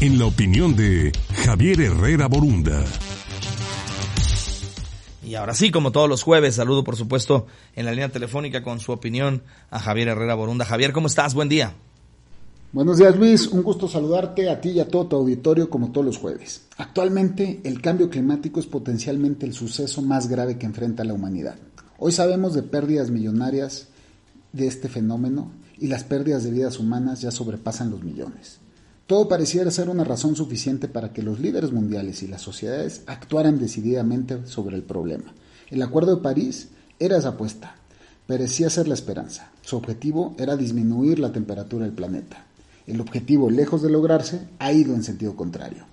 en la opinión de Javier Herrera Borunda. Y ahora sí, como todos los jueves, saludo por supuesto en la línea telefónica con su opinión a Javier Herrera Borunda. Javier, ¿cómo estás? Buen día. Buenos días Luis, un gusto saludarte a ti y a todo tu auditorio como todos los jueves. Actualmente el cambio climático es potencialmente el suceso más grave que enfrenta la humanidad. Hoy sabemos de pérdidas millonarias de este fenómeno y las pérdidas de vidas humanas ya sobrepasan los millones. Todo pareciera ser una razón suficiente para que los líderes mundiales y las sociedades actuaran decididamente sobre el problema. El Acuerdo de París era esa apuesta, parecía ser la esperanza. Su objetivo era disminuir la temperatura del planeta. El objetivo, lejos de lograrse, ha ido en sentido contrario.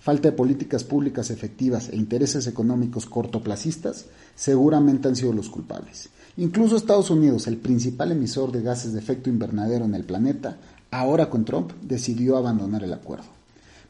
Falta de políticas públicas efectivas e intereses económicos cortoplacistas seguramente han sido los culpables. Incluso Estados Unidos, el principal emisor de gases de efecto invernadero en el planeta, ahora con Trump, decidió abandonar el acuerdo.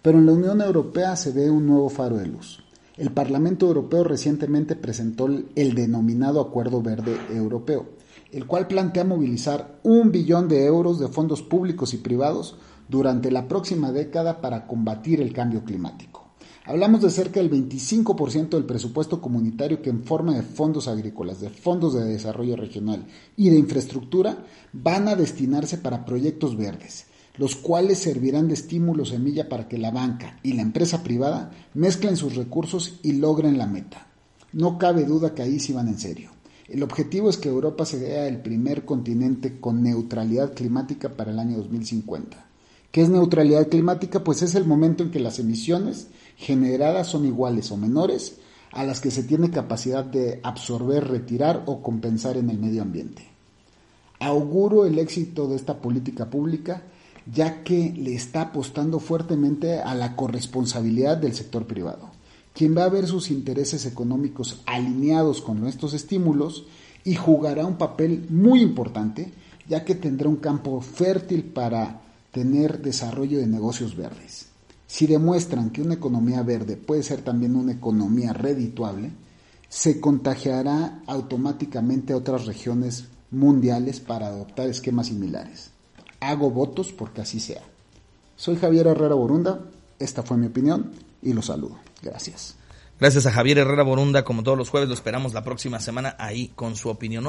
Pero en la Unión Europea se ve un nuevo faro de luz. El Parlamento Europeo recientemente presentó el denominado Acuerdo Verde Europeo, el cual plantea movilizar un billón de euros de fondos públicos y privados durante la próxima década para combatir el cambio climático. Hablamos de cerca del 25% del presupuesto comunitario que en forma de fondos agrícolas, de fondos de desarrollo regional y de infraestructura van a destinarse para proyectos verdes, los cuales servirán de estímulo semilla para que la banca y la empresa privada mezclen sus recursos y logren la meta. No cabe duda que ahí sí van en serio. El objetivo es que Europa sea el primer continente con neutralidad climática para el año 2050. ¿Qué es neutralidad climática? Pues es el momento en que las emisiones generadas son iguales o menores a las que se tiene capacidad de absorber, retirar o compensar en el medio ambiente. Auguro el éxito de esta política pública ya que le está apostando fuertemente a la corresponsabilidad del sector privado, quien va a ver sus intereses económicos alineados con estos estímulos y jugará un papel muy importante ya que tendrá un campo fértil para tener desarrollo de negocios verdes. Si demuestran que una economía verde puede ser también una economía redituable, se contagiará automáticamente a otras regiones mundiales para adoptar esquemas similares. Hago votos porque así sea. Soy Javier Herrera Borunda, esta fue mi opinión y los saludo. Gracias. Gracias a Javier Herrera Borunda, como todos los jueves, lo esperamos la próxima semana ahí con su opinión.